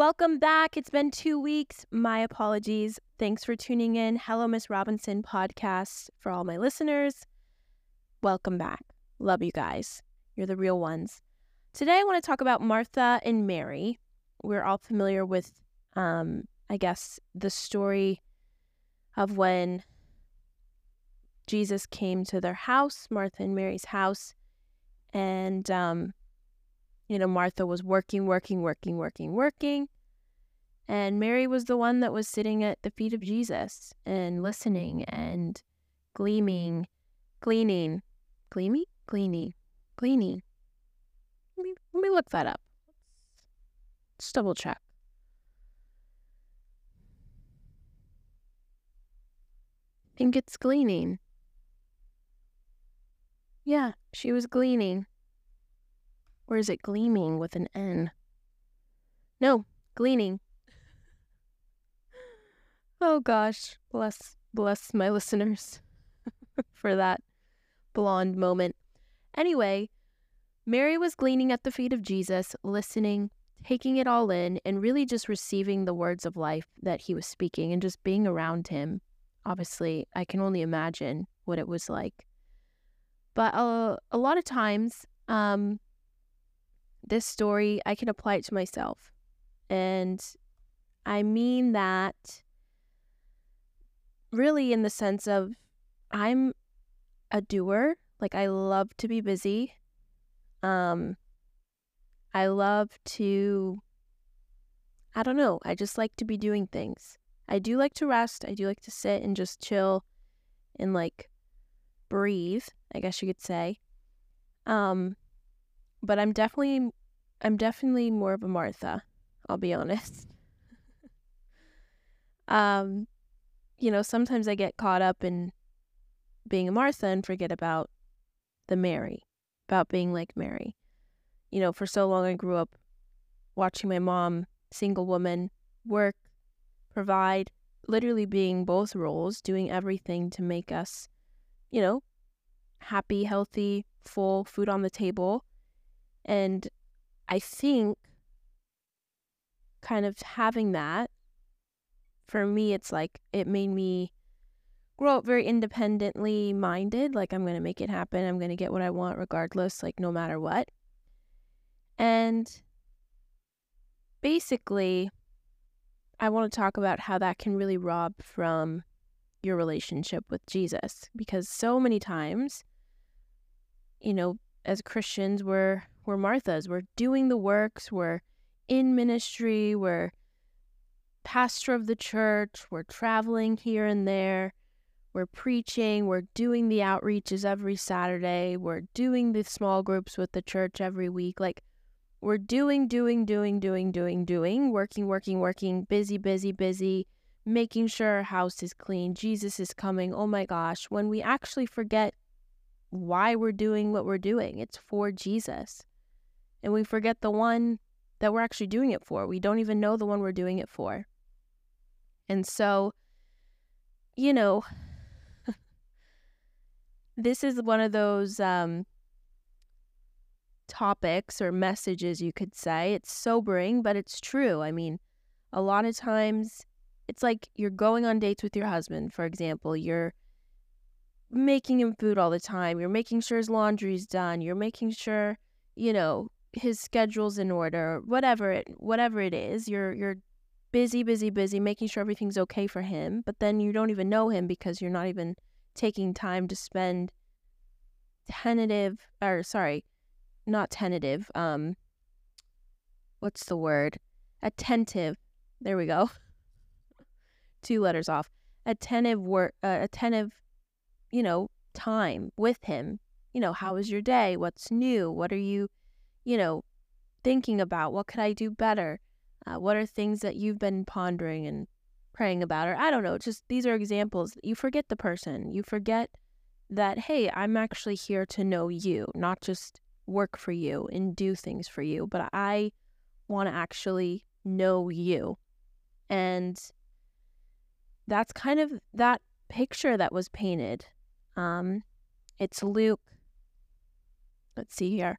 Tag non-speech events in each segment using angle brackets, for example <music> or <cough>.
Welcome back. It's been two weeks. My apologies. Thanks for tuning in. Hello, Miss Robinson podcast for all my listeners. Welcome back. Love you guys. You're the real ones. Today, I want to talk about Martha and Mary. We're all familiar with, um, I guess, the story of when Jesus came to their house, Martha and Mary's house, and um, you know, Martha was working, working, working, working, working. And Mary was the one that was sitting at the feet of Jesus and listening and gleaming, gleaning, gleaming, gleaning, gleaning. Let me, let me look that up. Let's double check. I think it's gleaning. Yeah, she was gleaning. Or is it gleaming with an N? No, gleaning. Oh gosh, bless bless my listeners <laughs> for that blonde moment. Anyway, Mary was gleaning at the feet of Jesus, listening, taking it all in, and really just receiving the words of life that he was speaking and just being around him. Obviously, I can only imagine what it was like. But uh, a lot of times, um, this story, I can apply it to myself. And I mean that really in the sense of I'm a doer. Like I love to be busy. Um I love to I don't know, I just like to be doing things. I do like to rest. I do like to sit and just chill and like breathe, I guess you could say. Um but I'm definitely I'm definitely more of a Martha, I'll be honest. <laughs> um, you know, sometimes I get caught up in being a Martha and forget about the Mary, about being like Mary. You know, for so long I grew up watching my mom, single woman, work, provide, literally being both roles, doing everything to make us, you know, happy, healthy, full, food on the table. And I think kind of having that for me, it's like it made me grow up very independently minded. Like, I'm going to make it happen. I'm going to get what I want regardless, like, no matter what. And basically, I want to talk about how that can really rob from your relationship with Jesus because so many times, you know, as Christians, we're we're Marthas. We're doing the works. We're in ministry. We're pastor of the church. We're traveling here and there. We're preaching. We're doing the outreaches every Saturday. We're doing the small groups with the church every week. Like, we're doing, doing, doing, doing, doing, doing, working, working, working, busy, busy, busy, making sure our house is clean. Jesus is coming. Oh my gosh. When we actually forget why we're doing what we're doing, it's for Jesus and we forget the one that we're actually doing it for. We don't even know the one we're doing it for. And so, you know, <laughs> this is one of those um, topics or messages, you could say. It's sobering, but it's true. I mean, a lot of times it's like you're going on dates with your husband, for example. You're making him food all the time. You're making sure his laundry's done. You're making sure, you know, his schedule's in order, whatever it whatever it is. You're you're busy, busy, busy, making sure everything's okay for him, but then you don't even know him because you're not even taking time to spend tentative or sorry, not tentative, um what's the word? Attentive. There we go. <laughs> Two letters off. Attentive work uh, attentive, you know, time with him. You know, how was your day? What's new? What are you you know, thinking about what could I do better? Uh, what are things that you've been pondering and praying about? Or I don't know, just these are examples. You forget the person. You forget that, hey, I'm actually here to know you, not just work for you and do things for you, but I want to actually know you. And that's kind of that picture that was painted. Um, it's Luke. Let's see here.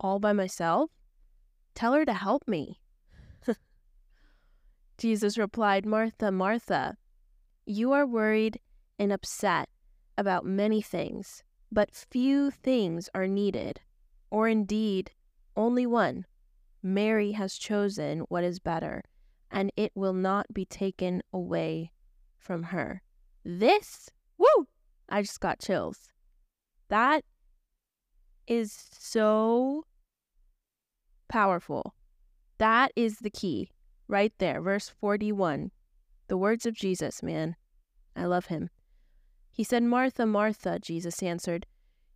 all by myself? Tell her to help me. <laughs> Jesus replied, Martha, Martha, you are worried and upset about many things, but few things are needed, or indeed only one. Mary has chosen what is better, and it will not be taken away from her. This, woo, I just got chills. That is so powerful. That is the key right there. Verse 41. The words of Jesus, man. I love him. He said, Martha, Martha, Jesus answered,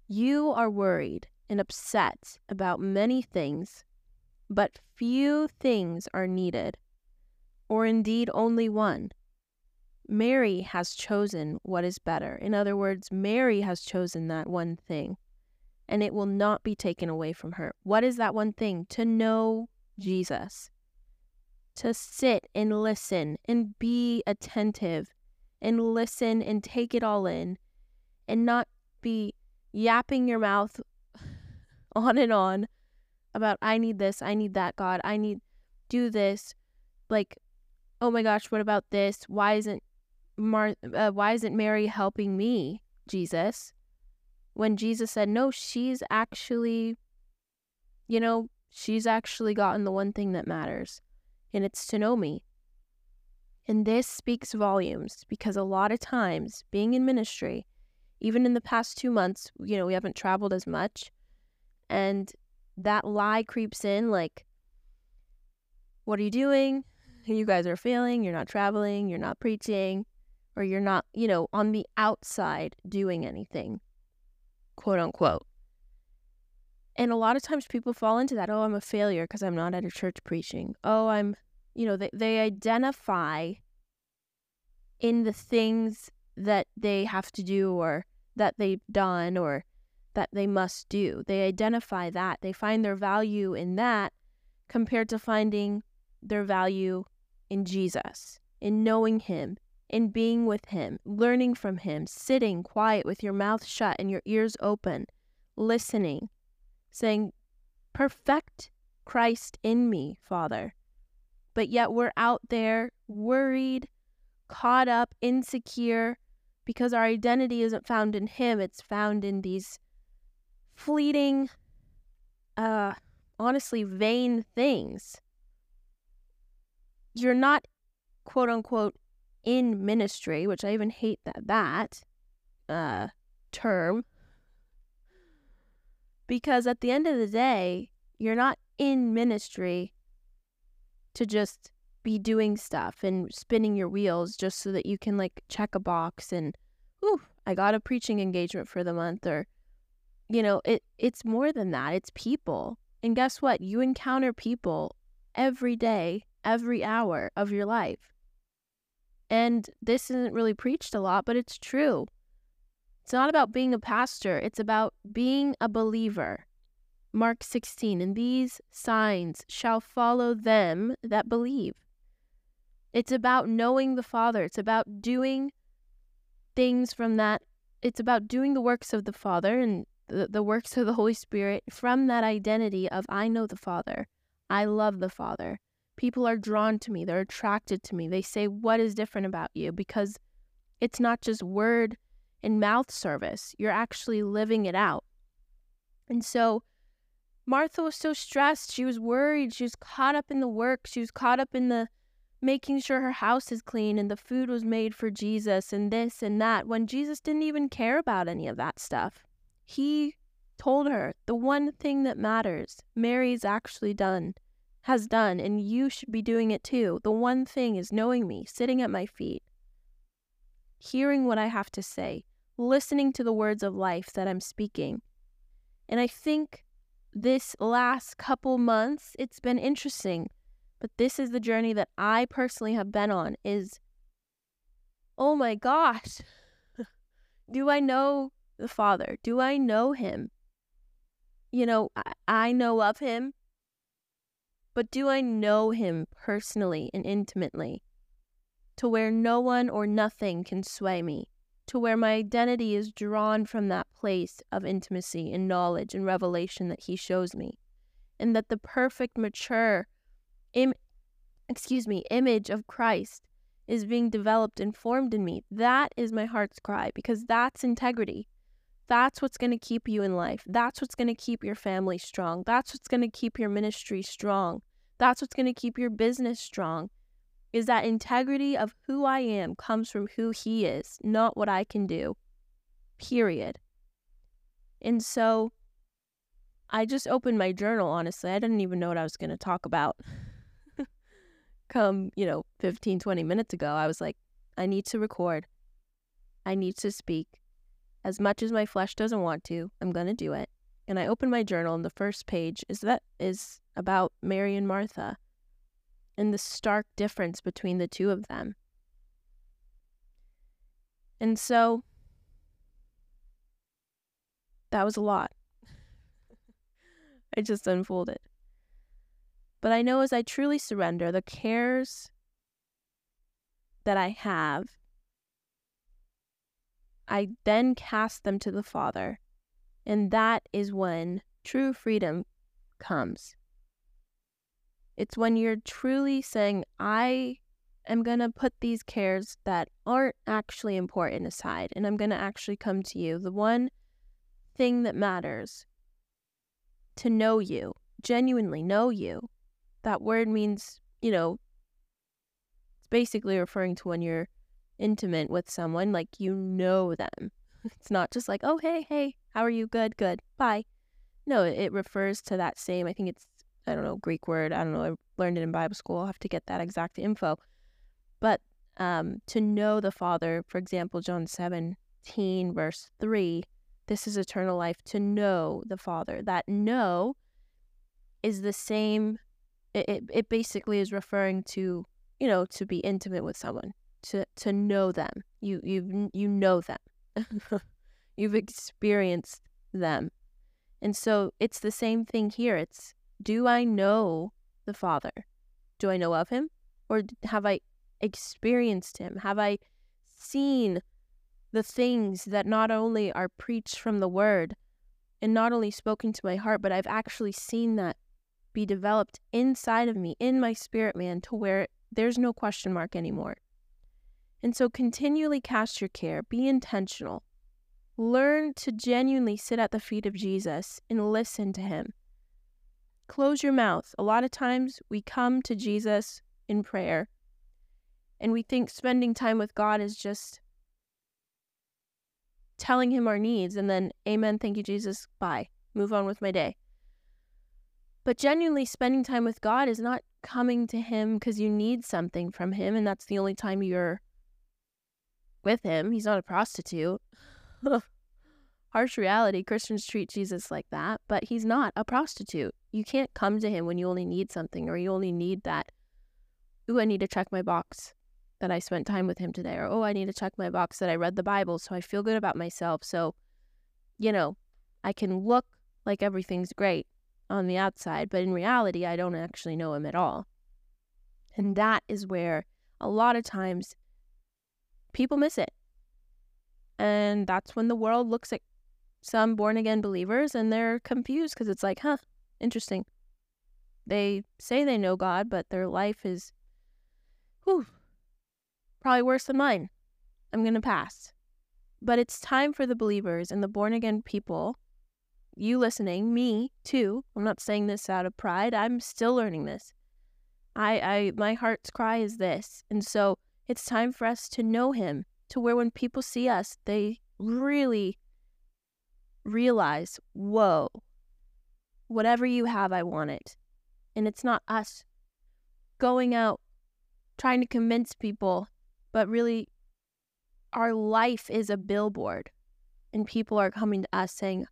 You are worried and upset about many things, but few things are needed, or indeed only one. Mary has chosen what is better. In other words, Mary has chosen that one thing, and it will not be taken away from her. What is that one thing? To know Jesus, to sit and listen and be attentive and listen and take it all in and not be yapping your mouth <laughs> on and on about I need this, I need that, God, I need do this. Like, oh my gosh, what about this? Why isn't Mar- uh, why isn't Mary helping me, Jesus? When Jesus said, no, she's actually, you know, she's actually gotten the one thing that matters, and it's to know me. And this speaks volumes because a lot of times being in ministry, even in the past two months, you know, we haven't traveled as much. And that lie creeps in like, what are you doing? You guys are failing. You're not traveling. You're not preaching. Or you're not, you know, on the outside doing anything, quote unquote. And a lot of times people fall into that. Oh, I'm a failure because I'm not at a church preaching. Oh, I'm, you know, they, they identify in the things that they have to do or that they've done or that they must do. They identify that. They find their value in that compared to finding their value in Jesus, in knowing Him, in being with Him, learning from Him, sitting quiet with your mouth shut and your ears open, listening, saying, Perfect Christ in me, Father. But yet we're out there worried, caught up, insecure, because our identity isn't found in Him, it's found in these fleeting, uh, honestly, vain things. You're not, quote unquote, in ministry, which I even hate that that uh, term, because at the end of the day, you're not in ministry to just be doing stuff and spinning your wheels just so that you can like check a box and, ooh, I got a preaching engagement for the month or you know, it it's more than that. It's people. And guess what? You encounter people every day, every hour of your life. And this isn't really preached a lot, but it's true. It's not about being a pastor, it's about being a believer. Mark 16, and these signs shall follow them that believe. It's about knowing the Father. It's about doing things from that. It's about doing the works of the Father and the, the works of the Holy Spirit from that identity of I know the Father. I love the Father. People are drawn to me. They're attracted to me. They say, What is different about you? Because it's not just word and mouth service, you're actually living it out. And so Martha was so stressed. She was worried. She was caught up in the work. She was caught up in the making sure her house is clean and the food was made for Jesus and this and that when Jesus didn't even care about any of that stuff. He told her the one thing that matters, Mary's actually done, has done, and you should be doing it too. The one thing is knowing me, sitting at my feet, hearing what I have to say, listening to the words of life that I'm speaking. And I think this last couple months, it's been interesting But this is the journey that I personally have been on is oh my gosh. <laughs> Do I know the Father? Do I know him? You know, I, I know of him, but do I know him personally and intimately? To where no one or nothing can sway me, to where my identity is drawn from that place of intimacy and knowledge and revelation that he shows me, and that the perfect, mature, Im- excuse me, image of Christ is being developed and formed in me. That is my heart's cry because that's integrity. That's what's going to keep you in life. That's what's going to keep your family strong. That's what's going to keep your ministry strong. That's what's going to keep your business strong. Is that integrity of who I am comes from who He is, not what I can do. Period. And so I just opened my journal, honestly. I didn't even know what I was going to talk about. <laughs> Come, you know, 15, 20 minutes ago, I was like, I need to record. I need to speak. As much as my flesh doesn't want to, I'm going to do it. And I open my journal, and the first page is that is about Mary and Martha and the stark difference between the two of them. And so that was a lot. <laughs> I just unfolded. But I know as I truly surrender, the cares that I have I then cast them to the Father. And that is when true freedom comes. It's when you're truly saying, I am going to put these cares that aren't actually important aside, and I'm going to actually come to you. The one thing that matters to know you, genuinely know you. That word means, you know, it's basically referring to when you're intimate with someone, like you know them. <laughs> It's not just like, oh, hey, hey, how are you? Good, good, bye. No, it refers to that same, I think it's, I don't know, Greek word. I don't know. I learned it in Bible school. I'll have to get that exact info. But um, to know the Father, for example, John 17, verse 3, this is eternal life to know the Father. That know is the same, it, it, it basically is referring to, you know, to be intimate with someone, to to know them. You you you know them. <laughs> You've experienced them. And so it's the same thing here. It's do I know the Father? Do I know of him? Or have I experienced him? Have I seen the things that not only are preached from the word and not only spoken to my heart, but I've actually seen that be developed inside of me, in my spirit man, to where there's no question mark anymore. And so continually cast your care, be intentional. Learn to genuinely sit at the feet of Jesus and listen to him. Close your mouth. A lot of times we come to Jesus in prayer and we think spending time with God is just telling him our needs and then, Amen, thank you, Jesus, bye, move on with my day. But genuinely spending time with God is not coming to him because you need something from him and that's the only time you're with him. He's not a prostitute. <laughs> Harsh reality Christians treat Jesus like that, but he's not a prostitute. You can't come to him when you only need something or you only need that. Ooh, I need to check my box that I spent time with him today. Or, oh, I need to check my box that I read the Bible so I feel good about myself. So, you know, I can look like everything's great on the outside, but in reality, I don't actually know him at all. And that is where a lot of times people miss it. And that's when the world looks at some born again believers and they're confused because it's like, huh, interesting. They say they know God, but their life is, whew, probably worse than mine. I'm going to pass. But it's time for the believers and the born again people, you listening, me too. I'm not saying this out of pride. I'm still learning this. I, I, my heart's cry is this. And so it's time for us to know Him, to where when people see us, they really realize, whoa, whatever you have, I want it. And it's not us going out trying to convince people, but really our life is a billboard. And people are coming to us saying,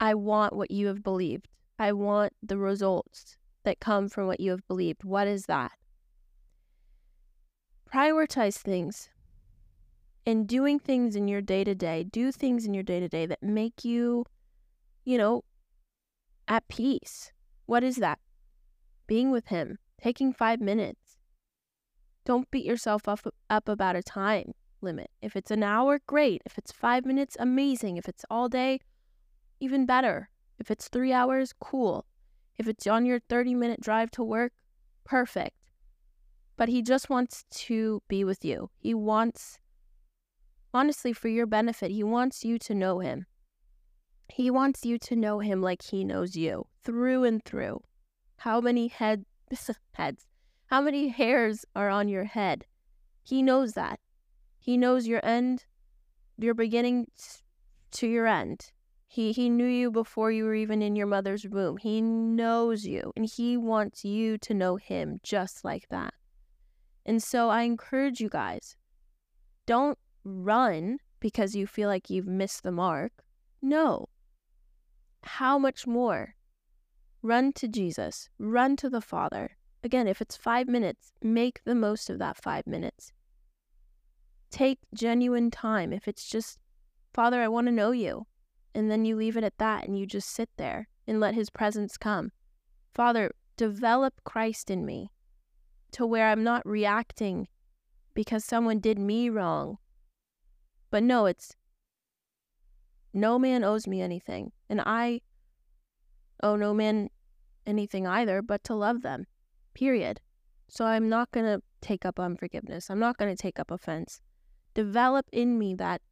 I want what you have believed. I want the results that come from what you have believed. What is that? Prioritize things and doing things in your day to day. Do things in your day to day that make you, you know, at peace. What is that? Being with Him, taking five minutes. Don't beat yourself up, up about a time limit. If it's an hour, great. If it's five minutes, amazing. If it's all day, even better. If it's three hours, cool. If it's on your 30 minute drive to work, perfect. But he just wants to be with you. He wants, honestly, for your benefit, he wants you to know him. He wants you to know him like he knows you through and through. How many head, <laughs> heads, how many hairs are on your head? He knows that. He knows your end, your beginning to your end. He he knew you before you were even in your mother's womb. He knows you and he wants you to know him just like that. And so I encourage you guys, don't run because you feel like you've missed the mark. No. How much more? Run to Jesus, run to the Father. Again, if it's five minutes, make the most of that five minutes. Take genuine time. If it's just, Father, I want to know you and then you leave it at that and you just sit there and let his presence come. Father, develop Christ in me to where I'm not reacting because someone did me wrong. But no, it's no man owes me anything, and I owe no man anything either but to love them, period. So I'm not going to take up unforgiveness. I'm not going to take up offense. Develop in me that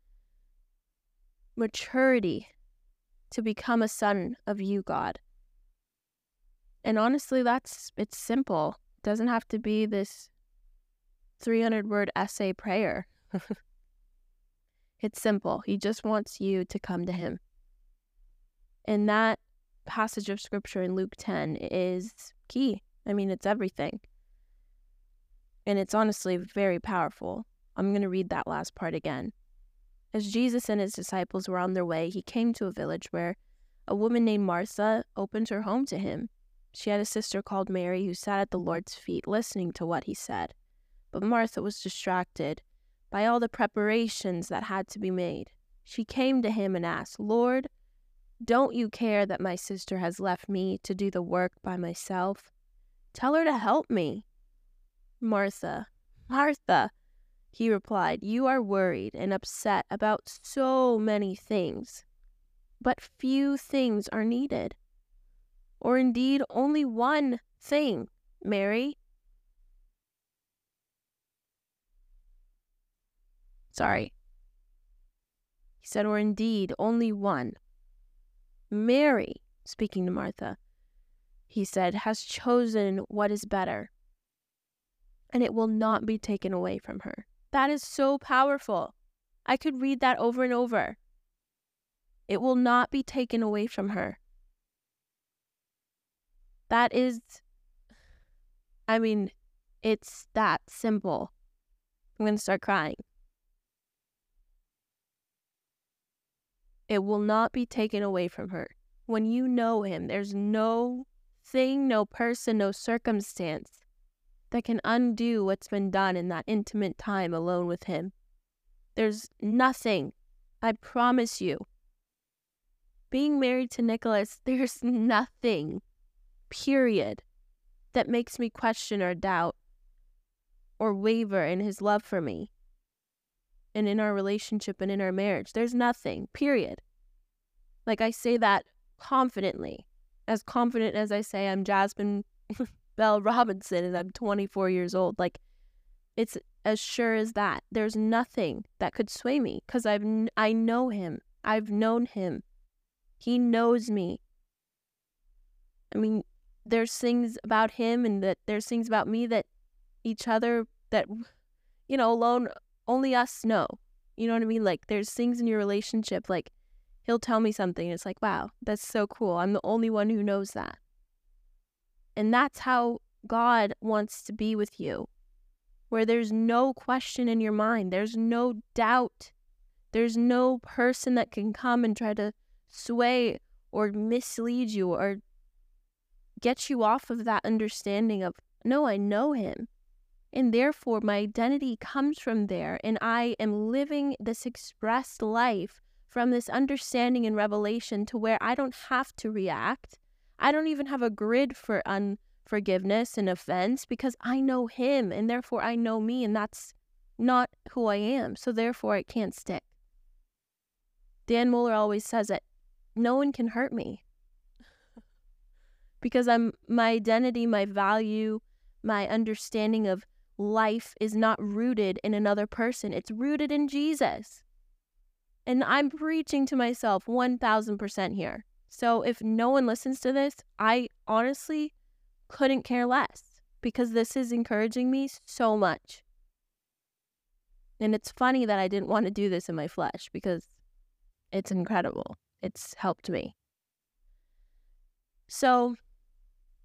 maturity to become a son of you, God. And honestly, that's it's simple. Doesn't have to be this 300 word essay prayer. <laughs> it's simple. He just wants you to come to him. And that passage of scripture in Luke 10 is key. I mean, it's everything. And it's honestly very powerful. I'm going to read that last part again. As Jesus and his disciples were on their way, he came to a village where a woman named Martha opened her home to him. She had a sister called Mary who sat at the Lord's feet listening to what he said. But Martha was distracted by all the preparations that had to be made. She came to him and asked, Lord, don't you care that my sister has left me to do the work by myself? Tell her to help me. Martha, Martha, he replied, You are worried and upset about so many things, but few things are needed. Or indeed, only one thing, Mary. Sorry. He said, Or indeed, only one. Mary, speaking to Martha, he said, has chosen what is better, and it will not be taken away from her. That is so powerful. I could read that over and over. It will not be taken away from her. That is, I mean, it's that simple. I'm going to start crying. It will not be taken away from her. When you know him, there's no thing, no person, no circumstance that can undo what's been done in that intimate time alone with Him. There's nothing, I promise you. Being married to Nicholas, <laughs> there's nothing, period, that makes me question or doubt or waver in his love for me and in our relationship and in our marriage. There's nothing, period. Like I say that confidently, as confident as I say I'm Jasmine <laughs> Bell Robinson and I'm 24 years old. Like, it's as sure as that. There's nothing that could sway me because I've I know him. I've known him. He knows me. I mean, there's things about him and that there's things about me that each other that you know alone only us know. You know what I mean? Like there's things in your relationship like he'll tell me something it's like, wow, that's so cool. I'm the only one who knows that. And that's how God wants to be with you, where there's no question in your mind, there's no doubt, there's no person that can come and try to sway or mislead you or get you off of that understanding of, no, I know him. And therefore, my identity comes from there. And I am living this expressed life from this understanding and revelation to where I don't have to react. I don't even have a grid for unforgiveness and offense because I know him and therefore I know me. And that's not who I am. So therefore, it can't stick. Dan Mohler always says that no one can hurt me because I'm my identity, my value, my understanding of life is not rooted in another person. It's rooted in Jesus. And I'm preaching to myself 1000% here. So if no one listens to this, I honestly couldn't care less because this is encouraging me so much. And it's funny that I didn't want to do this in my flesh because it's incredible. It's helped me. So,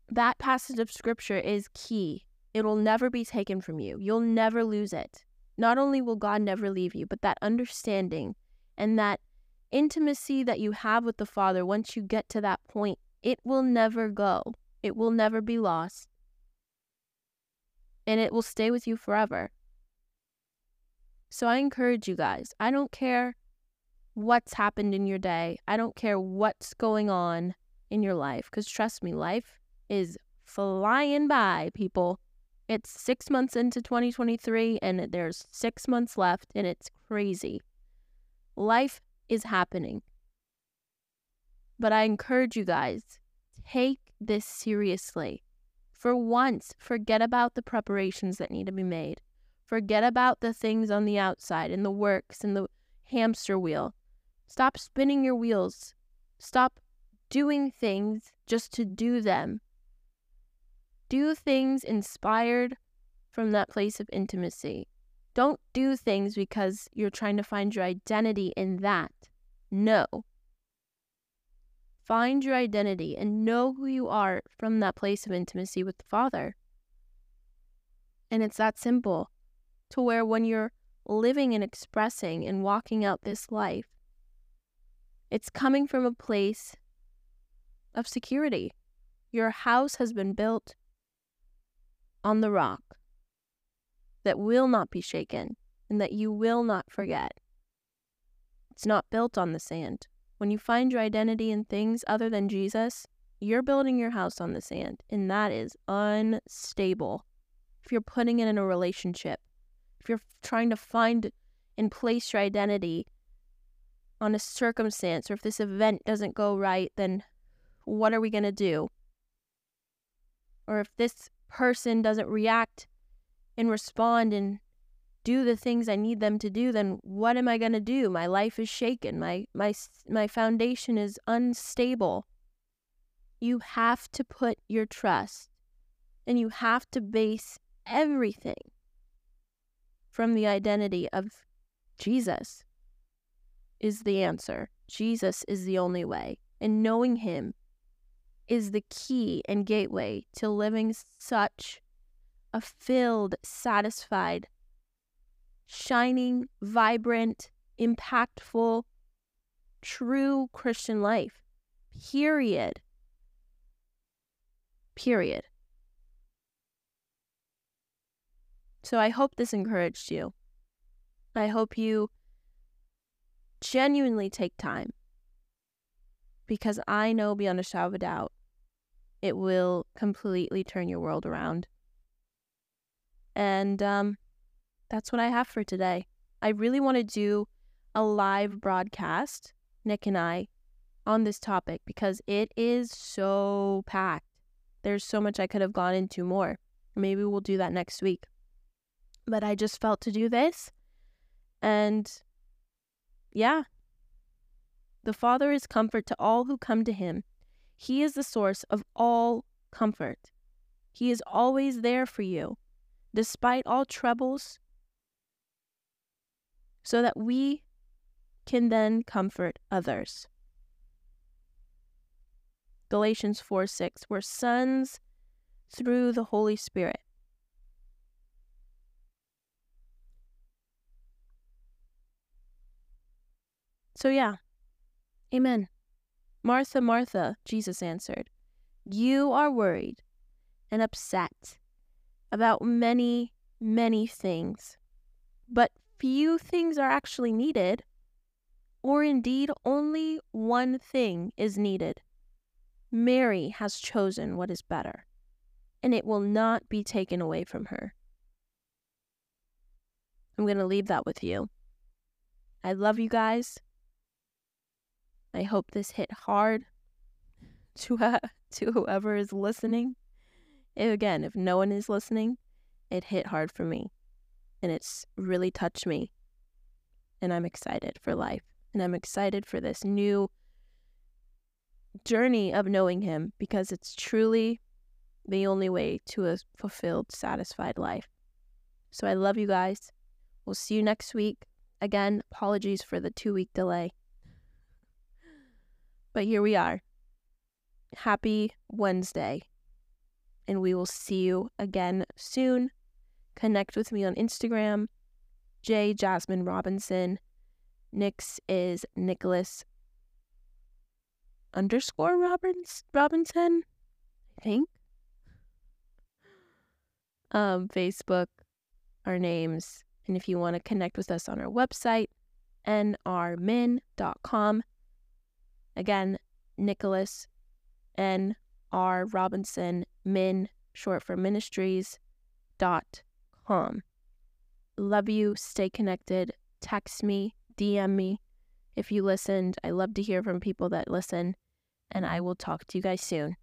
that passage of scripture is key. It will never be taken from you. You'll never lose it. Not only will God never leave you, but that understanding and that intimacy that you have with the Father, once you get to that point, it will never go. It will never be lost. And it will stay with you forever. So I encourage you guys, I don't care what's happened in your day, I don't care what's going on in your life, because trust me, life is flying by, people. It's six months into 2023 and there's six months left, and it's crazy. Life is happening. But I encourage you guys, take this seriously. For once, forget about the preparations that need to be made. Forget about the things on the outside and the works and the hamster wheel. Stop spinning your wheels. Stop doing things just to do them. Do things inspired from that place of intimacy. Don't do things because you're trying to find your identity in that. No. Find your identity and know who you are from that place of intimacy with the Father. And it's that simple to where when you're living and expressing and walking out this life, it's coming from a place of security. Your house has been built on the rock that will not be shaken and that you will not forget. It's not built on the sand. When you find your identity in things other than Jesus, you're building your house on the sand, and that is unstable. If you're putting it in a relationship, if you're trying to find and place your identity on a circumstance, or if this event doesn't go right, then what are we going to do? Or if this person doesn't react and respond and do the things I need them to do, then what am I going to do? My life is shaken. My my my foundation is unstable. You have to put your trust and you have to base everything from the identity of Jesus is the answer. Jesus is the only way. And knowing him is the key and gateway to living such a filled, satisfied, shining, vibrant, impactful, true Christian life. Period. Period. So I hope this encouraged you. I hope you genuinely take time because I know beyond a shadow of a doubt it will completely turn your world around. And um, that's what I have for today. I really want to do a live broadcast, Nick and I, on this topic because it is so packed. There's so much I could have gone into more. Maybe we'll do that next week. But I just felt to do this. And yeah, the Father is comfort to all who come to him he is the source of all comfort. He is always there for you, despite all troubles, so that we can then comfort others. Galatians 4 6, we're sons through the Holy Spirit. So, yeah, amen. Martha, Martha, Jesus answered, You are worried and upset about many, many things, but few things are actually needed, or indeed only one thing is needed. Mary has chosen what is better, and it will not be taken away from her. I'm going to leave that with you. I love you guys. I hope this hit hard <laughs> to uh, to whoever is listening. If, again, if no one is listening, it hit hard for me, and it's really touched me. And I'm excited for life, and I'm excited for this new journey of knowing Him because it's truly the only way to a fulfilled, satisfied life. So I love you guys. We'll see you next week. Again, apologies for the two week delay. But here we are. Happy Wednesday. And we will see you again soon. Connect with me on Instagram, J Jasmine Robinson. Nick's is Nicholas underscore Robinson, I think. Um, Facebook, our names, and if you want to connect with us on our website, nrmin.com. Again, Nicholas N R Robinson Min, short for ministries, dot com. Love you. Stay connected. Text me, DM me if you listened. I love to hear from people that listen, and I will talk to you guys soon.